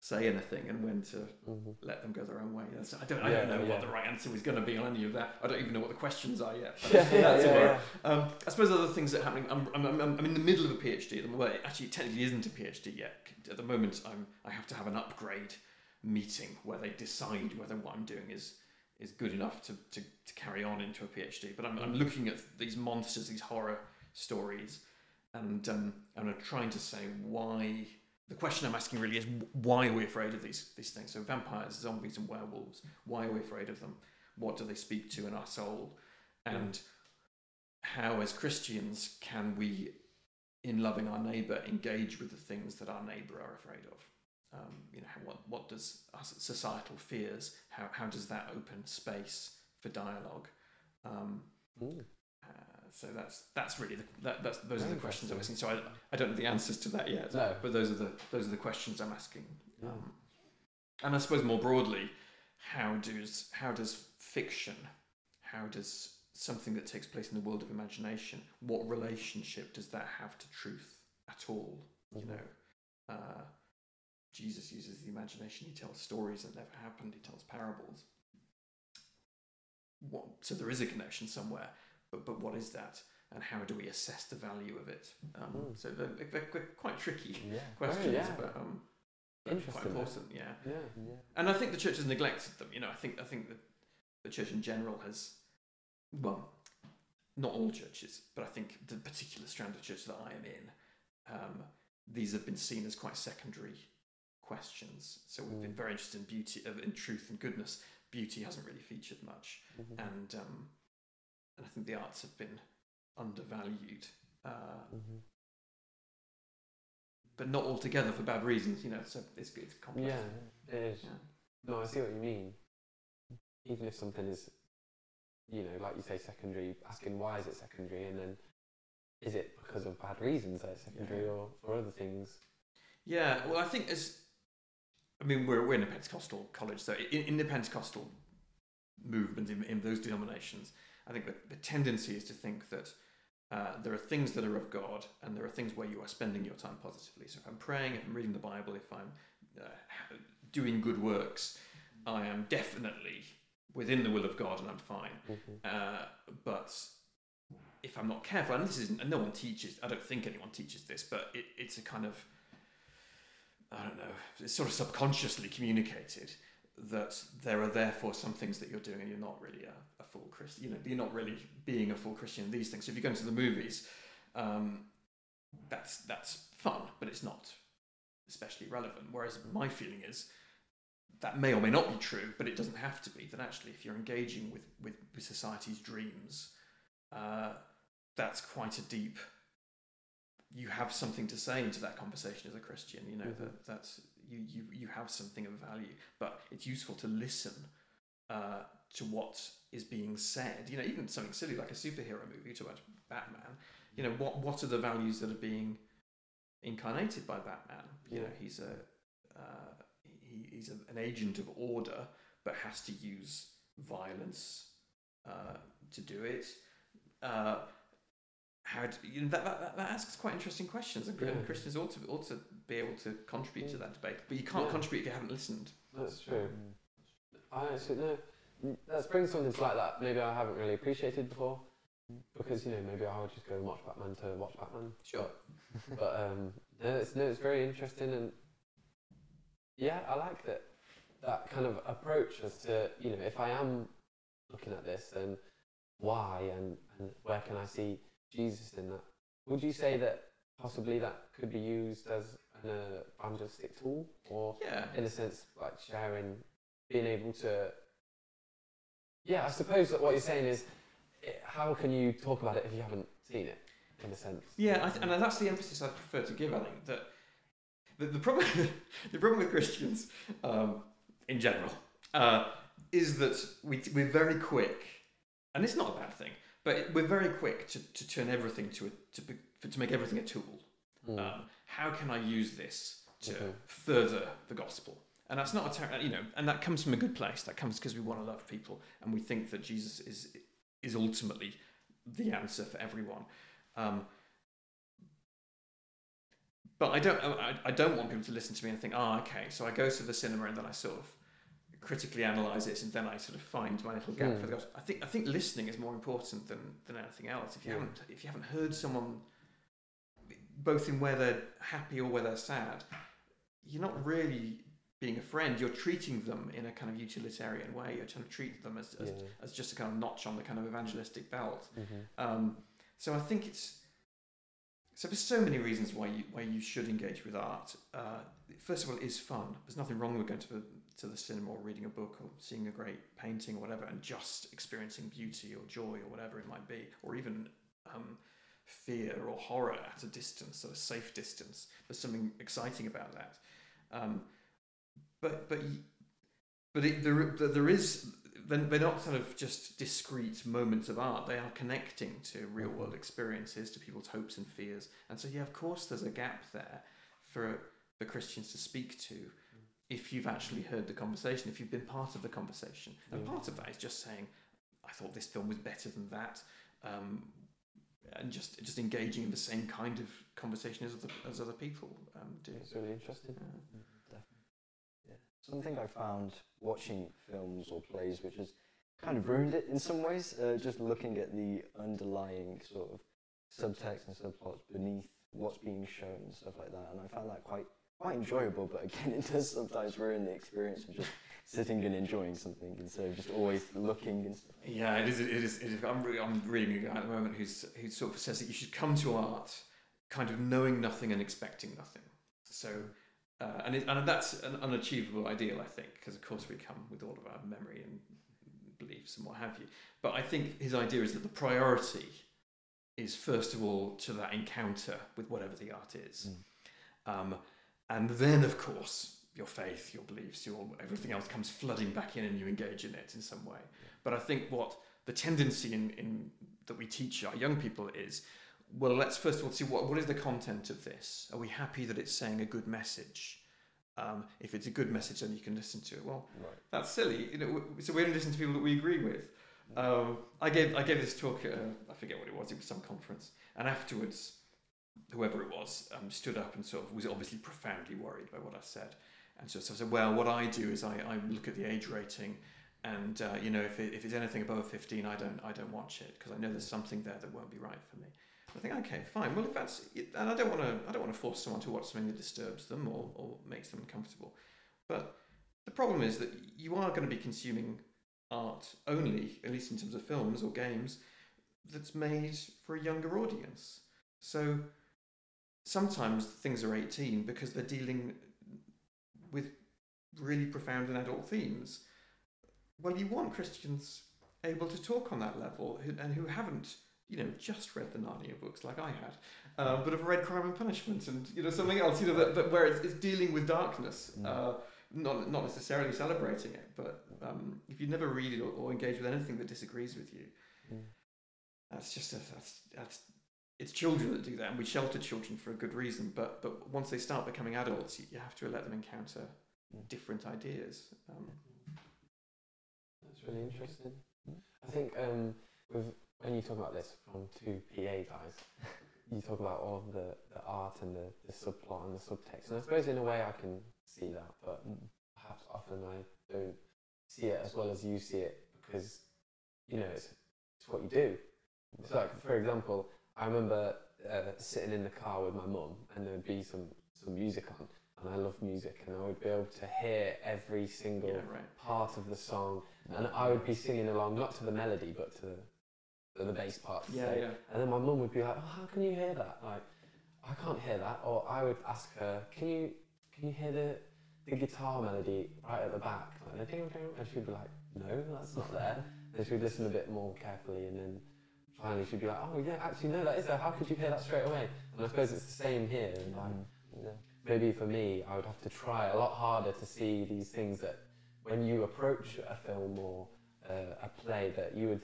B: say anything and when to
A: Mhm.
B: let them go their own way. That's, I don't I
A: Yeah,
B: don't know
A: yeah.
B: what the right answer is going to be on any of that. I don't even know what the questions are yet.
A: Yeah, yeah, yeah.
B: Um, I suppose other things that are happening. I'm, I'm, I'm, I'm in the middle of a PhD at the moment. Well, actually, technically isn't a PhD yet. At the moment, I'm I have to have an upgrade meeting where they decide whether what I'm doing is is good enough to, to, to carry on into a PhD. But I'm, I'm looking at these monsters, these horror stories, and um, and I'm trying to say why. The question I'm asking really is why are we afraid of these these things? So vampires, zombies, and werewolves. Why are we afraid of them? What do they speak to in our soul? And how, as Christians, can we, in loving our neighbour, engage with the things that our neighbour are afraid of? Um, you know, what what does societal fears? How how does that open space for dialogue? Um, so that's that's really the, that, that's those are the questions I'm asking. So I, I don't know the answers to that yet.
A: No.
B: But those are the those are the questions I'm asking.
A: Yeah.
B: Um, and I suppose more broadly, how does how does fiction, how does something that takes place in the world of imagination, what relationship does that have to truth at all? You
A: Mhm.
B: know, uh, Jesus uses the imagination. He tells stories that never happened. He tells parables. What, so there is a connection somewhere, but but what is that, and how do we assess the value of it? Um,
A: Mm.
B: So they're, they're, quite tricky
A: Yeah.
B: questions,
A: Oh, yeah.
B: but um, but quite important. Yeah,
A: Yeah.
C: Yeah.
B: and I think the church has neglected them. You know, I think I think that the church in general has, well, not all churches, but I think the particular strand of church that I am in, um, these have been seen as quite secondary questions. So we've been
A: Mm.
B: very interested in beauty, in truth and goodness. Beauty hasn't really featured much,
A: Mhm.
B: and um, and I think the arts have been undervalued. Uh,
A: Mhm.
B: but not altogether for bad reasons. You know, so it's it's complex.
A: Yeah, it is.
B: Yeah.
A: No, I see what you mean. Even if something is, you know, like you say, secondary, asking why is it secondary, and then is it because of bad reasons that it's secondary,
B: Yeah.
A: or for other things?
B: Yeah, well, I think as I mean, we're we're in a Pentecostal college, so in, in the Pentecostal movement in, in those denominations, I think that the tendency is to think that uh, there are things that are of God, and there are things where you are spending your time positively. So if I'm praying, if I'm reading the Bible, if I'm uh, doing good works, I am definitely within the will of God, and I'm fine.
A: Mhm.
B: Uh, but if I'm not careful, and this isn't, and no one teaches, I don't think anyone teaches this, but it, it's a kind of, I don't know, it's sort of subconsciously communicated that there are therefore some things that you're doing and you're not really a, a full Christian, you know, you're not really being a full Christian in these things. So if you go into the movies, um, that's, that's fun, but it's not especially relevant. Whereas my feeling is, that may or may not be true, but it doesn't have to be. That actually, if you're engaging with, with, with society's dreams, uh, that's quite a deep. You have something to say into that conversation as a Christian. You know
A: Mhm.
B: that that's you, you you have something of value, but it's useful to listen uh, to what is being said. You know, even something silly like a superhero movie. Talk about Batman. You know, what what are the values that are being incarnated by Batman? You know, he's a uh, he, he's a, an agent of order, but has to use violence uh, to do it. Uh, how do, you know, that, that, that asks quite interesting questions, and,
A: Yeah.
B: Christians ought to ought to be able to contribute to that debate. But you can't
A: Yeah.
B: contribute if you haven't listened.
A: That's true.
C: Mm.
A: I actually no. Let's bring something like that. Maybe I haven't really appreciated before, because you know maybe I would just go and watch Batman to watch Batman.
B: Sure.
A: But, but um, no, it's no, it's very interesting and yeah, I like that that kind of approach as to you know if I am looking at this, then why and and where can I see Jesus in that? Would you say that possibly that could be used as an uh, tool, or
B: Yeah.
A: in a sense like sharing, being able to? Yeah, I suppose that what you're saying is, eh, how can you talk about it if you haven't seen it, in a sense?
B: Yeah, I th- and that's the emphasis I prefer to give. I think that the, the problem the problem with Christians um, in general uh, is that we we're very quick, and it's not a bad thing, but we're very quick to, to turn everything to a, to to make everything a tool.
A: Mm.
B: Um, how can I use this to
A: Mhm.
B: further the gospel? And that's not a ter- you know, and that comes from a good place. That comes because we want to love people, and we think that Jesus is is ultimately the answer for everyone. Um, but I don't, I, I don't want people to listen to me and think, oh, okay, so I go to the cinema and then I sort of critically analyze it and then I sort of find my little gap
A: Mm.
B: for the gospel. I think, I think listening is more important than, than anything else. If you
A: Yeah.
B: haven't, if you haven't heard someone, both in where they're happy or where they're sad, you're not really being a friend. You're treating them in a kind of utilitarian way. You're trying to treat them as, as,
A: Yeah.
B: as just a kind of notch on the kind of evangelistic belt.
A: Mhm.
B: Um, so I think it's so there's so many reasons why you why you should engage with art. Uh, first of all, it is fun. There's nothing wrong with going to the to the cinema or reading a book or seeing a great painting or whatever, and just experiencing beauty or joy or whatever it might be, or even um, fear or horror at a distance, at a safe distance. There's something exciting about that. Um, but but but it, there there is they're they're not sort of just discrete moments of art. They are connecting to real world experiences, to people's hopes and fears. And so, yeah, of course, there's a gap there for the Christians to speak to if you've actually heard the conversation, if you've been part of the conversation. And part of that is just saying, I thought this film was better than that. Um, and just just engaging in the same kind of conversation as other, as other people um, do.
A: It's really interesting.
B: Yeah.
C: Definitely. Yeah. Something I found watching films or plays which has kind of ruined it in some ways, uh, just looking at the underlying sort of subtext and subplots beneath what's being shown and stuff like that. And I found that quite quite enjoyable, but again, it does sometimes ruin the experience of just sitting and enjoying something instead of just always looking and stuff.
B: Yeah, it is. It is. It is I'm, re- I'm reading a guy at the moment who's who sort of says that you should come to art kind of knowing nothing and expecting nothing. So, uh, and it, and that's an unachievable ideal, I think, because of course we come with all of our memory and beliefs and what have you. But I think his idea is that the priority is first of all to that encounter with whatever the art is, um, and then of course your faith, your beliefs, your everything else comes flooding back in, and you engage in it in some way. But I think what the tendency in, in that we teach our young people is, well, let's first of all see what, what is the content of this. Are we happy that it's saying a good message? Um, if it's a good message, then you can listen to it. Well,
C: Right.
B: that's silly. You know, so we only listen to people that we agree with. Um, I gave I gave this talk. At, uh, I forget what it was. It was some conference, and afterwards, whoever it was um, stood up and sort of was obviously profoundly worried by what I said. And so, so I said, well, what I do is I, I look at the age rating, and uh, you know, if, it, if it's anything above 15, I don't I don't watch it because I know there's something there that won't be right for me. I think, okay, fine. Well, if that's and I don't want to I don't want to force someone to watch something that disturbs them or, or makes them uncomfortable. But the problem is that you are going to be consuming art only, at least in terms of films or games, that's made for a younger audience. So sometimes things are 18 because they're dealing with really profound and adult themes. Well, you want Christians able to talk on that level and who haven't, you know, just read the Narnia books like I had, uh, but have read Crime and Punishment and you know something else, you know, that, that where it's, it's dealing with darkness,
C: Mm.
B: uh, not not necessarily celebrating it, but um, if you never read it or, or engage with anything that disagrees with you,
A: Mm.
B: that's just a, that's that's it's children that do that, and we shelter children for a good reason. But but once they start becoming adults, you, you have to let them encounter
C: Mm.
B: different ideas. Um,
A: That's really interesting. I think um, with when you talk about this from two PA guys, you talk about all of the, the art and the, the subplot and the subtext. And I suppose in a way I can see that, but
C: Mm.
A: perhaps often I don't see it as well as you see it because you know it's it's what you do. It's like for example, I remember uh, sitting in the car with my mum and there would be some some music on and I love music and I would be able to hear every single
B: Yeah, right.
A: part of the song and I would be singing along not to the melody but to the, the bass part.
B: Yeah,
A: say.
B: yeah.
A: And then my mum would be like, "Oh, how can you hear that?" Like, I can't hear that. Or I would ask her, "Can you can you hear the the guitar melody right at the back?" Like, the ding, ding, and she'd be like, "No, that's not there." And she'd listen a bit more carefully, and then finally she'd be like, "Oh yeah, actually no, that is there. How could you hear that straight away?" And I suppose it's the same here. And like,
C: Yeah.
A: maybe for me, I would have to try a lot harder to see these things that when you approach a film or uh, a play that you would,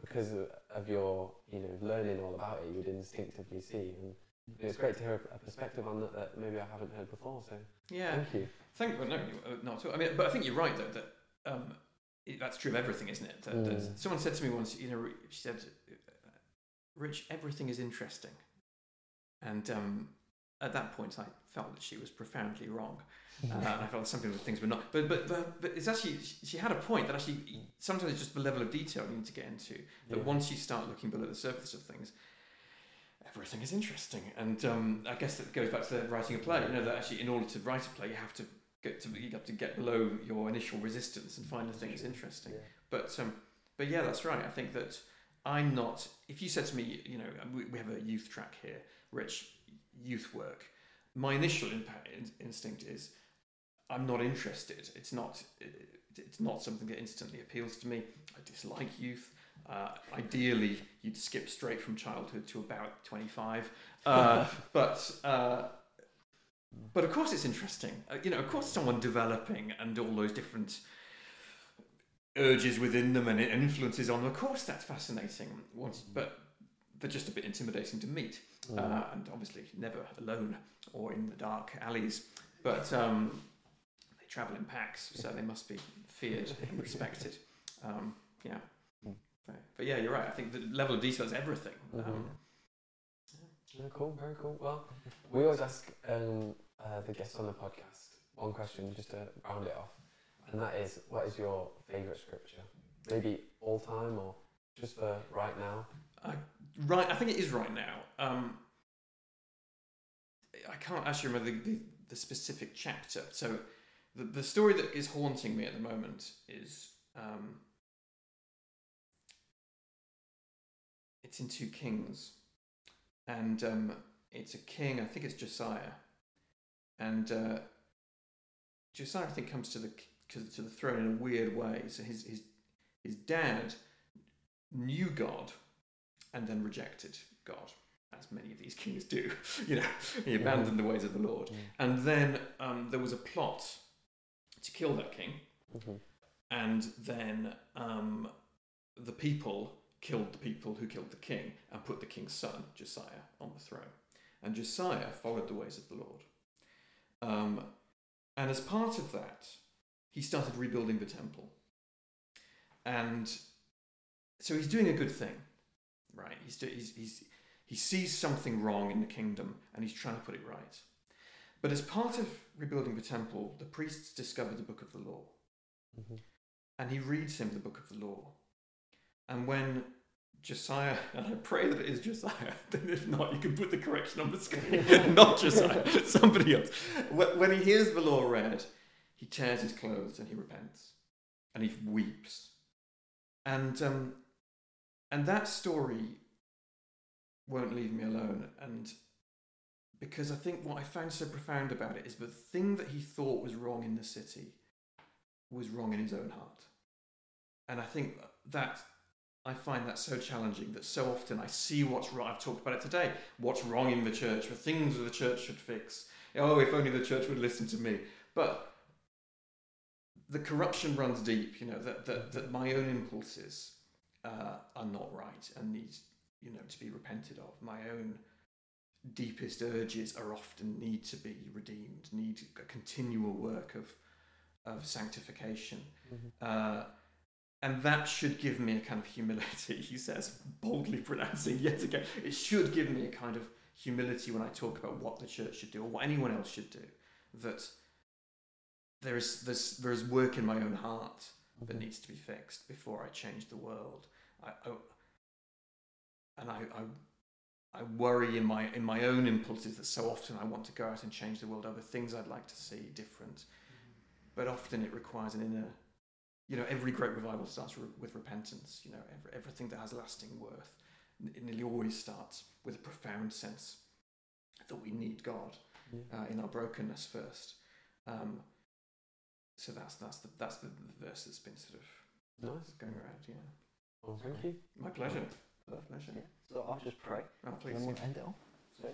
A: because of, your you know learning all about it, you would instinctively see. And it's great to hear a, perspective on that that maybe I haven't heard before. So
B: Yeah.
A: thank you.
B: Think, well, no, you- uh, not at all. I mean, but I think you're right though that um, it, that's true of everything, isn't it? That,
A: Mm.
B: someone said to me once, you know, she said, "Rich, everything is interesting," and um, at that point, I felt that she was profoundly wrong, uh, and I felt some people things were not. But but but, but it's actually she had a point that actually sometimes it's just the level of detail you need to get into. That
A: Yeah.
B: once you start looking below the surface of things. Everything is interesting, and um, I guess that goes back to writing a play. You know that actually, in order to write a play, you have to get to you have to get below your initial resistance and find the things interesting.
C: Yeah.
B: But um, but yeah, that's right. I think that I'm not. If you said to me, you know, we, we have a youth track here, rich youth work. My initial impact, in, instinct is, I'm not interested. It's not. It, it's not something that instantly appeals to me. I dislike youth. Uh, ideally, you'd skip straight from childhood to about 25. Uh, but uh, but of course, it's interesting. Uh, you know, of course, someone developing and all those different urges within them and it influences on them. Of course, that's fascinating. Once, but they're just a bit intimidating to meet,
A: Mm.
B: uh, and obviously never alone or in the dark alleys. But um, they travel in packs, so they must be feared and respected. Um, yeah.
C: Mm.
B: But, yeah, you're right. I think the level of detail is everything. Um,
A: Mhm. Yeah, cool, very cool. Well, we always ask um, uh, the guests on the podcast one question just to round it off, and that is, what is your favourite scripture? Maybe all time or just for right now?
B: Right, I think it is right now. Um, I can't actually remember the, the, the specific chapter. So, the, the story that is haunting me at the moment is um, it's in Two Kings, and um, it's a king. I think it's Josiah, and uh, Josiah I think comes to the to, to the throne in a weird way. So his his his dad knew God and then rejected God, as many of these kings do. you know, he abandoned the ways of the Lord.
C: Mm.
B: And then um, there was a plot to kill that king,
A: Mhm.
B: and then um, the people killed the people who killed the king and put the king's son, Josiah, on the throne. And Josiah followed the ways of the Lord. Um, and as part of that, he started rebuilding the temple. And so he's doing a good thing, right? He's, do, he's, he's, he sees something wrong in the kingdom and he's trying to put it right. But as part of rebuilding the temple, the priests discover the book of the law
A: Mhm.
B: and he reads him the book of the law. And when Josiah, and I pray that it is Josiah, then if not, you can put the correction on the screen. not Josiah, somebody else. When he hears the law read, he tears his clothes and he repents and he weeps. And, um, and that story won't leave me alone. And because I think what I found so profound about it is the thing that he thought was wrong in the city was wrong in his own heart. And I think that I find that so challenging that so often I see what's wrong. I've talked about it today. What's wrong in the church? The things that the church should fix. Oh, if only the church would listen to me. But the corruption runs deep. You know that that, that my own impulses uh, are not right and need you know to be repented of. My own deepest urges are often need to be redeemed. Need a continual work of of sanctification.
A: Mhm.
B: Uh, and that should give me a kind of humility, he says, boldly pronouncing yet again. It should give me a kind of humility when I talk about what the church should do or what anyone else should do. That there is there's, there is work in my own heart that
A: Mhm.
B: needs to be fixed before I change the world. I, I and I, I I worry in my in my own impulses that so often I want to go out and change the world over things I'd like to see different, but often it requires an inner. You know, every great revival starts re- with repentance. You know, every, everything that has lasting worth, it nearly always starts with a profound sense that we need God
A: Yeah.
B: uh, in our brokenness first. Um, so that's that's the that's the, the verse that's been sort of
A: Nice.
B: going around. Yeah,
A: Well, thank you.
B: my pleasure. My pleasure.
C: Yeah. So I'll just pray.
B: Oh,
C: And
B: please.
C: then we'll end it off. So,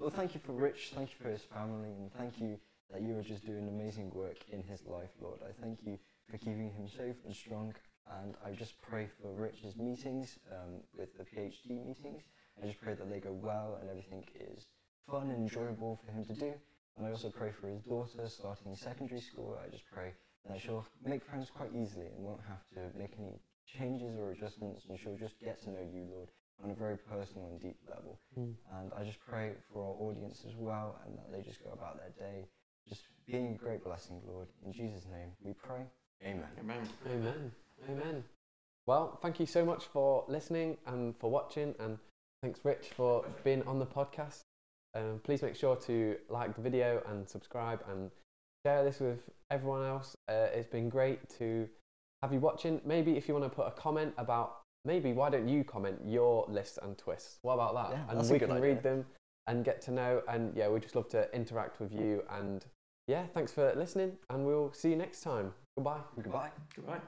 C: well, thank you for Rich. Thank you for his family, and thank you that you are just doing amazing work in his life, Lord. I thank you for keeping him safe and strong. And I just pray for Rich's meetings um, with the PhD meetings. I just pray that they go well and everything is fun and enjoyable for him to do. And I also pray for his daughter starting secondary school. I just pray that she'll make friends quite easily and won't have to make any changes or adjustments, and she'll just get to know you, Lord, on a very personal and deep level.
A: Mm.
C: And I just pray for our audience as well, and that they just go about their day, just being a great blessing, Lord. In Jesus' name we pray. Amen.
B: Amen.
A: Amen. Amen. Well, thank you so much for listening and for watching, and thanks, Rich, for being on the podcast. Um, please make sure to like the video and subscribe and share this with everyone else. Uh, it's been great to have you watching. Maybe if you want to put a comment about maybe why don't you comment your lists and twists? What about that?
C: Yeah,
A: and we can
C: idea.
A: read them and get to know. And yeah, we just love to interact with you. And yeah, thanks for listening, and we'll see you next time. Goodbye.
C: Goodbye.
B: Goodbye.